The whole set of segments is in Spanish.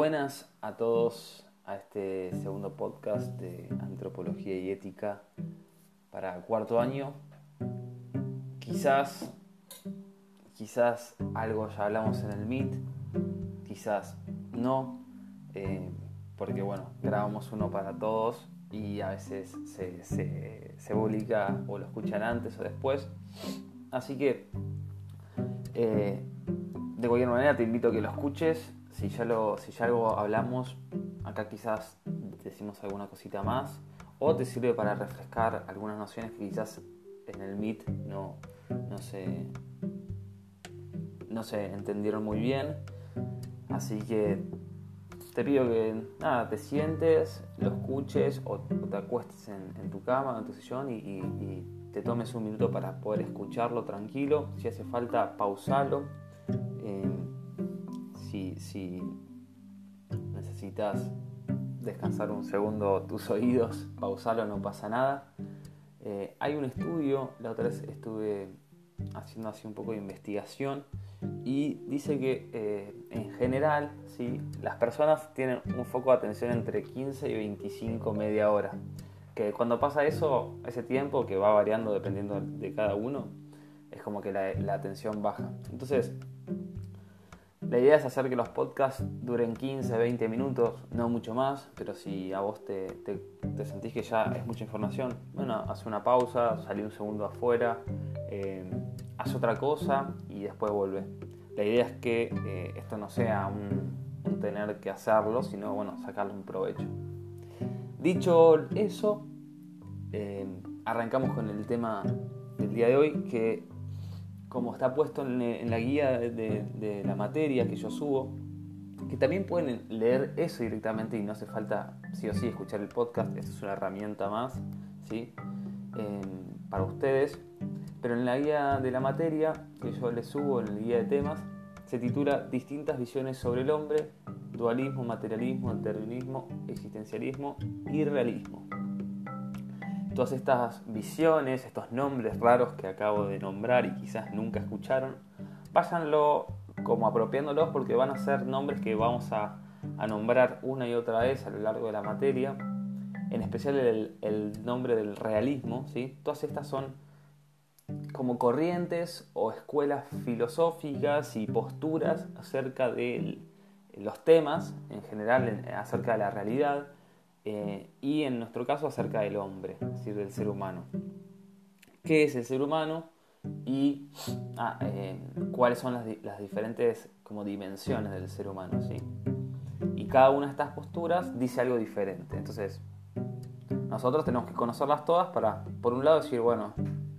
Buenas a todos a este segundo podcast de Antropología y Ética para cuarto año. Quizás, quizás algo ya hablamos en el Meet, quizás no, eh, porque bueno, grabamos uno para todos y a veces se, publica o lo escuchan antes o después. Así que eh, de cualquier manera te invito a que lo escuches si ya, lo, si ya algo hablamos, acá quizás decimos alguna cosita más, o te sirve para refrescar algunas nociones que quizás en el Meet no, no, se, no se entendieron muy bien. Así que te pido que nada, te sientes, lo escuches o, te acuestes en, tu cama, en tu sillón y, te tomes un minuto para poder escucharlo tranquilo. Si hace falta, pausalo. Eh, si, necesitas descansar un segundo tus oídos, pausarlo, no pasa nada. Eh, hay un estudio, la otra vez estuve haciendo así un poco de investigación y dice que eh, en general ¿sí? las personas tienen un foco de atención entre 15 y 25 media hora. Que cuando pasa eso, ese tiempo que va variando dependiendo de cada uno, es como que la, la atención baja. Entonces, la idea es hacer que los podcasts duren 15, 20 minutos, no mucho más, pero si a vos te, sentís que ya es mucha información, bueno, haz una pausa, salí un segundo afuera, eh, haz otra cosa y después vuelve. La idea es que eh, esto no sea un, tener que hacerlo, sino bueno, sacarle un provecho. Dicho eso, eh, arrancamos con el tema del día de hoy, que como está puesto en, la guía de, la materia que yo subo, que también pueden leer eso directamente y no hace falta sí o sí escuchar el podcast, es una herramienta más ¿sí? para ustedes. Pero en la guía de la materia que yo les subo, en la guía de temas, se titula Distintas visiones sobre el hombre, dualismo, materialismo, determinismo, existencialismo y realismo todas estas visiones, estos nombres raros que acabo de nombrar y quizás nunca escucharon, váyanlo como apropiándolos porque van a ser nombres que vamos a, nombrar una y otra vez a lo largo de la materia, en especial el, nombre del realismo, ¿sí? todas estas son como corrientes o escuelas filosóficas y posturas acerca de los temas en general, acerca de la realidad, eh, y en nuestro caso acerca del hombre, es decir, del ser humano. ¿Qué es el ser humano? Y ah, eh, cuáles son las, diferentes como dimensiones del ser humano. ¿sí? Y cada una de estas posturas dice algo diferente. Entonces, nosotros tenemos que conocerlas todas para, por un lado, decir, bueno,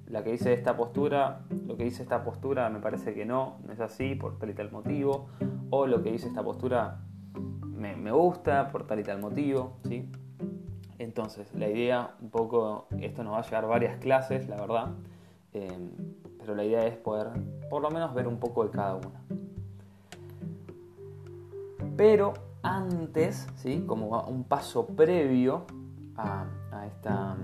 la que dice esta postura, lo que dice esta postura me parece que no, no es así por tal y tal motivo, o lo que dice esta postura me, gusta por tal y tal motivo, ¿sí? Entonces, la idea, un poco, esto nos va a llevar varias clases, la verdad, em, pero la idea es poder, por lo menos, ver un poco de cada una. Pero antes, ¿sí? como un paso previo a, esta,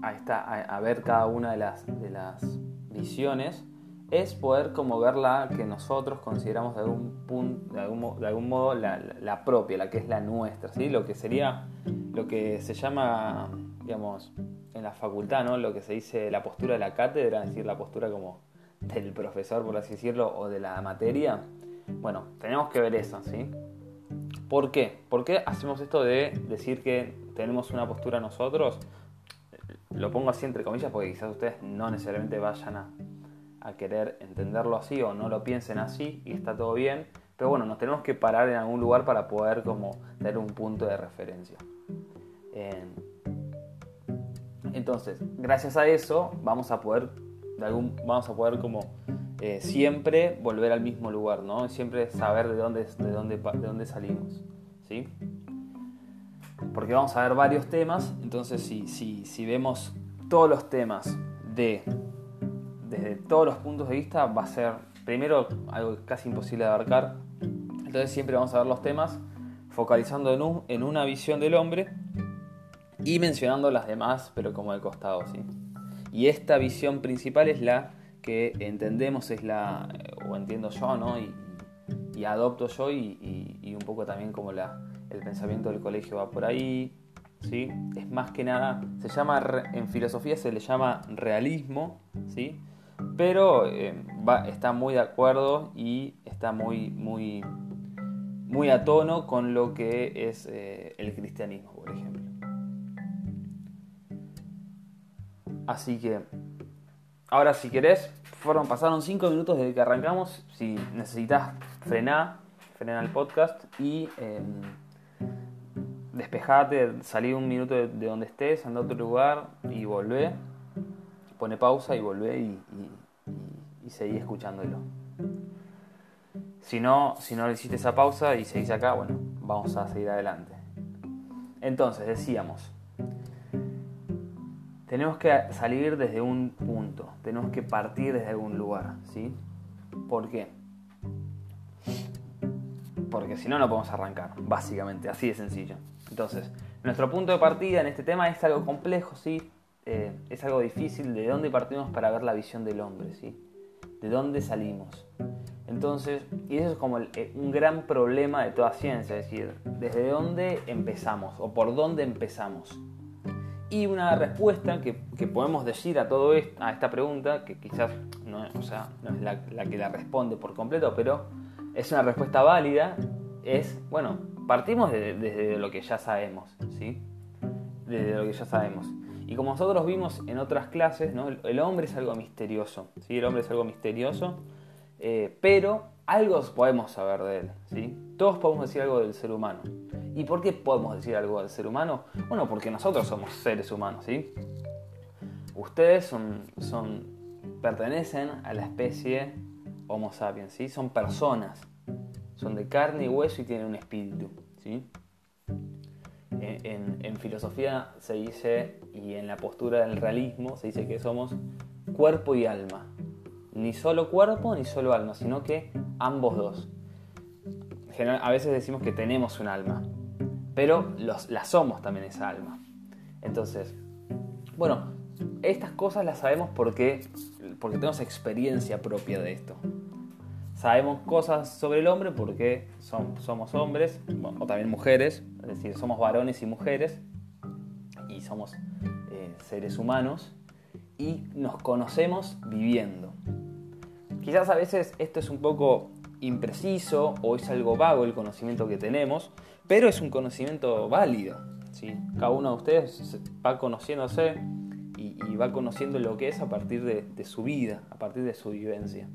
a, esta a, ver cada una de las, de las visiones, es poder como ver la que nosotros consideramos de algún, punto, de algún, de algún modo la, propia, la que es la nuestra, ¿sí? lo que sería lo que se llama, digamos, en la facultad, ¿no? lo que se dice la postura de la cátedra, es decir, la postura como del profesor, por así decirlo, o de la materia. Bueno, tenemos que ver eso, ¿sí? ¿Por qué? ¿Por qué hacemos esto de decir que tenemos una postura nosotros? Lo pongo así entre comillas porque quizás ustedes no necesariamente vayan a a querer entenderlo así o no lo piensen así y está todo bien. Pero bueno, nos tenemos que parar en algún lugar para poder como tener un punto de referencia. entonces, gracias a eso vamos a poder, de algún, vamos a poder como eh, siempre volver al mismo lugar, ¿no? Siempre saber de dónde, de dónde, de dónde salimos, ¿sí? Porque vamos a ver varios temas, entonces si, si, si vemos todos los temas de desde todos los puntos de vista va a ser, primero, algo casi imposible de abarcar. Entonces siempre vamos a ver los temas focalizando en, un, en una visión del hombre y mencionando las demás, pero como de costado, ¿sí? Y esta visión principal es la que entendemos, es la, o entiendo yo, ¿no? Y, y adopto yo y, y, un poco también como la, el pensamiento del colegio va por ahí. ¿sí? Es más que nada, se llama, en filosofía se le llama realismo, ¿sí? Pero eh, está muy de acuerdo y está muy, muy, muy a tono con lo que es eh, el cristianismo, por ejemplo. Así que, ahora si querés, fueron, pasaron 5 minutos desde que arrancamos. Si necesitas frenar, frenar el podcast y eh, despejate, salí un minuto de, donde estés, anda a otro lugar y volvé. Pone pausa y volvé y, seguí escuchándolo. Si no, si no hiciste esa pausa y seguís acá, bueno, vamos a seguir adelante. Entonces, decíamos, tenemos que salir desde un punto, tenemos que partir desde algún lugar, ¿sí? ¿Por qué? Porque si no, no podemos arrancar, básicamente, así de sencillo. Entonces, nuestro punto de partida en este tema es algo complejo, ¿sí? Eh, es algo difícil, ¿de dónde partimos para ver la visión del hombre, ¿sí? ¿De dónde salimos? Entonces, y eso es como eh, un gran problema de toda ciencia, es decir, ¿desde dónde empezamos o por dónde empezamos? Y una respuesta que, podemos decir a todo esto, a esta pregunta, que quizás no, es la, que la responde por completo, pero es una respuesta válida, es, bueno, partimos desde lo que ya sabemos, ¿sí? Desde lo que ya sabemos. Y como nosotros vimos en otras clases, ¿no? el, hombre es algo misterioso, ¿sí? El hombre es algo misterioso, eh, pero algo podemos saber de él, ¿sí? Todos podemos decir algo del ser humano. ¿Y por qué podemos decir algo del ser humano? Bueno, porque nosotros somos seres humanos, ¿sí? Ustedes son, son, pertenecen a la especie Homo sapiens, ¿sí? Son personas, son de carne y hueso y tienen un espíritu, ¿sí? En, filosofía se dice, y en la postura del realismo, se dice que somos cuerpo y alma. Ni solo cuerpo ni solo alma, sino que ambos dos. A veces decimos que tenemos un alma, pero los, la somos también esa alma. Entonces, bueno, estas cosas las sabemos porque, porque tenemos experiencia propia de esto. Sabemos cosas sobre el hombre porque somos hombres, o también mujeres, es decir, somos varones y mujeres, y somos eh, seres humanos, y nos conocemos viviendo. Quizás a veces esto es un poco impreciso o es algo vago el conocimiento que tenemos, pero es un conocimiento válido. ¿sí? Cada uno de ustedes va conociéndose y, va conociendo lo que es a partir de, su vida, a partir de su vivencia.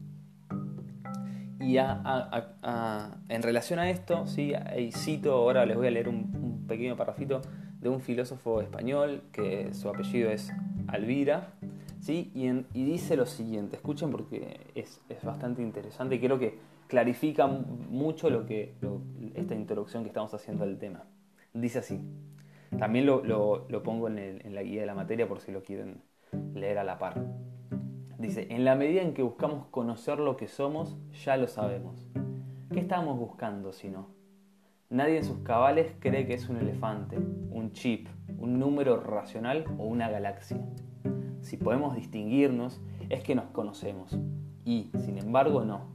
Y en relación a esto, ¿sí? cito, ahora les voy a leer un, pequeño parrafito de un filósofo español que su apellido es Alvira, ¿sí? y, dice lo siguiente, escuchen porque es, bastante interesante y creo que clarifica mucho lo que, esta introducción que estamos haciendo al tema. Dice así, también lo, pongo en, la guía de la materia por si lo quieren leer a la par. Dice, en la medida en que buscamos conocer lo que somos, ya lo sabemos. ¿Qué estamos buscando si no? Nadie en sus cabales cree que es un elefante, un chip, un número racional o una galaxia. Si podemos distinguirnos, es que nos conocemos. Y, sin embargo, no.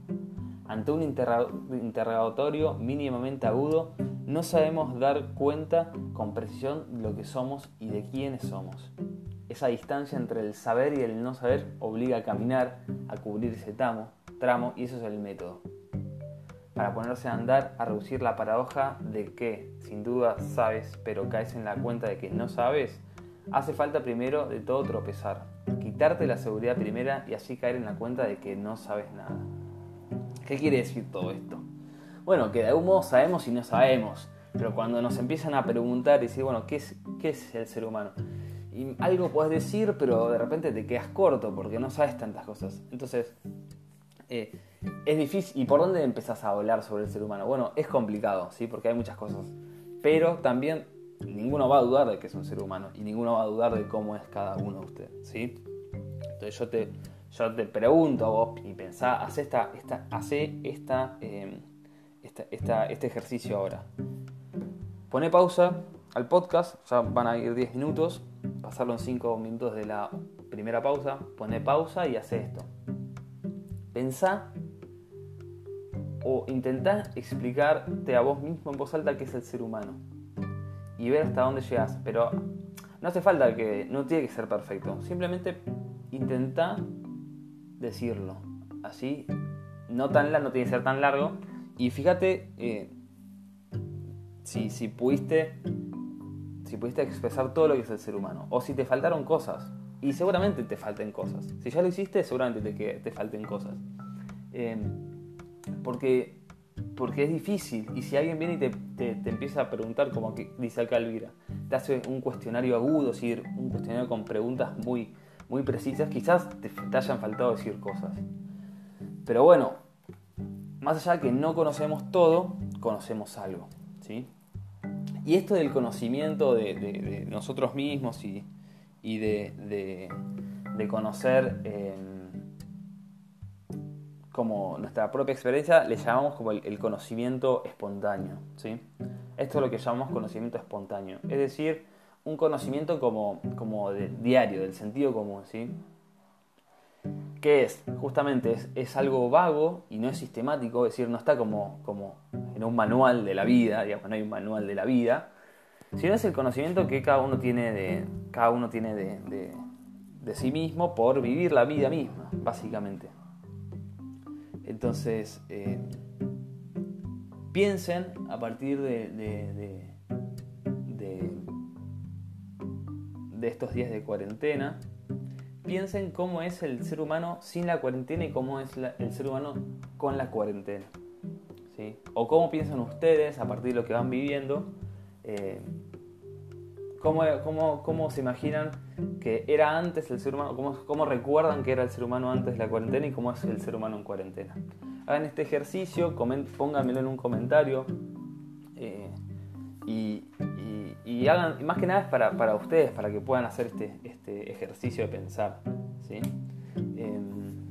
Ante un interrogatorio mínimamente agudo, no sabemos dar cuenta con precisión de lo que somos y de quiénes somos. Esa distancia entre el saber y el no saber obliga a caminar, a cubrir ese tramo, tramo y eso es el método. Para ponerse a andar, a reducir la paradoja de que, sin duda, sabes, pero caes en la cuenta de que no sabes, hace falta primero de todo tropezar, quitarte la seguridad primera y así caer en la cuenta de que no sabes nada. ¿Qué quiere decir todo esto? Bueno, que de algún modo sabemos y no sabemos, pero cuando nos empiezan a preguntar y decir, bueno, ¿qué es, qué es el ser humano? Algo puedes decir, pero de repente te quedas corto porque no sabes tantas cosas. Entonces, eh, es difícil. ¿Y por dónde empezás a hablar sobre el ser humano? Bueno, es complicado, ¿sí? Porque hay muchas cosas. Pero también ninguno va a dudar de que es un ser humano y ninguno va a dudar de cómo es cada uno de ustedes, ¿sí? Entonces yo te, yo te pregunto a vos y pensá, haz, esta, esta, esta, em, esta, este ejercicio ahora. Pone pausa al podcast, ya van a ir 10 minutos, pasarlo en 5 minutos de la primera pausa, pone pausa y hace esto. Pensá o intentá explicarte a vos mismo en voz alta qué es el ser humano y ver hasta dónde llegas. Pero no hace falta que, no tiene que ser perfecto, simplemente intenta decirlo. Así, no tan no tiene que ser tan largo. Y fíjate eh, si, si pudiste si pudiste expresar todo lo que es el ser humano, o si te faltaron cosas, y seguramente te falten cosas. Si ya lo hiciste, seguramente te, te falten cosas. Em, porque, porque es difícil, y si alguien viene y te, te, empieza a preguntar, como dice acá Elvira, te hace un cuestionario agudo, es decir, un cuestionario con preguntas muy, muy precisas, quizás te, te hayan faltado decir cosas. Pero bueno, más allá de que no conocemos todo, conocemos algo. ¿sí? Y esto del conocimiento de, nosotros mismos y, de, de, em, como nuestra propia experiencia, le llamamos como el, conocimiento espontáneo. ¿sí? Esto es lo que llamamos conocimiento espontáneo. Es decir, un conocimiento como, como diario, del sentido común. ¿sí? ¿Qué es? Justamente es, algo vago y no es sistemático, es decir, no está como, como en un manual de la vida, digamos, no hay un manual de la vida, sino es el conocimiento que cada uno tiene de, cada uno tiene de, sí mismo por vivir la vida misma, básicamente. Entonces, eh, piensen a partir de, de, estos días de cuarentena, piensen cómo es el ser humano sin la cuarentena y cómo es el ser humano con la cuarentena. ¿sí? O cómo piensan ustedes a partir de lo que van viviendo. Eh, cómo, cómo, se imaginan que era antes el ser humano, cómo, cómo, recuerdan que era el ser humano antes de la cuarentena y cómo es el ser humano en cuarentena. Hagan este ejercicio, pónganmelo en un comentario eh, y, y, hagan, más que nada es para, para, ustedes, para que puedan hacer este, este ejercicio de pensar. ¿sí? Em,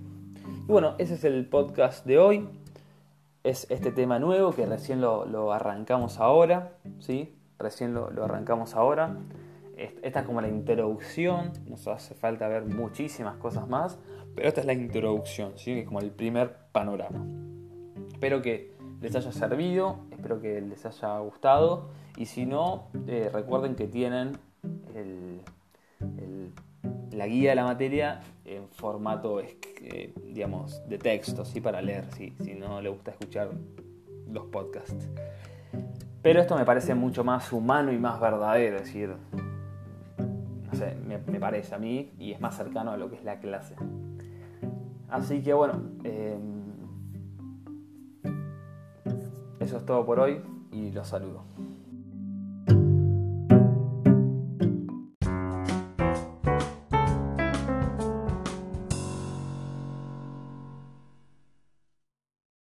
y bueno, ese es el podcast de hoy. Es este tema nuevo que recién lo, arrancamos ahora. ¿sí? Recién lo, lo, arrancamos ahora. Esta es como la introducción. Nos hace falta ver muchísimas cosas más. Pero esta es la introducción, ¿sí? es como el primer panorama. Espero que les haya servido, espero que les haya gustado y si no, eh, recuerden que tienen la guía de la materia en formato, eh, digamos, de texto, ¿sí? para leer, si no le gusta escuchar los podcasts. Pero esto me parece mucho más humano y más verdadero, es decir, no sé, me, parece a mí y es más cercano a lo que es la clase. Así que bueno, em, eso es todo por hoy y los saludo.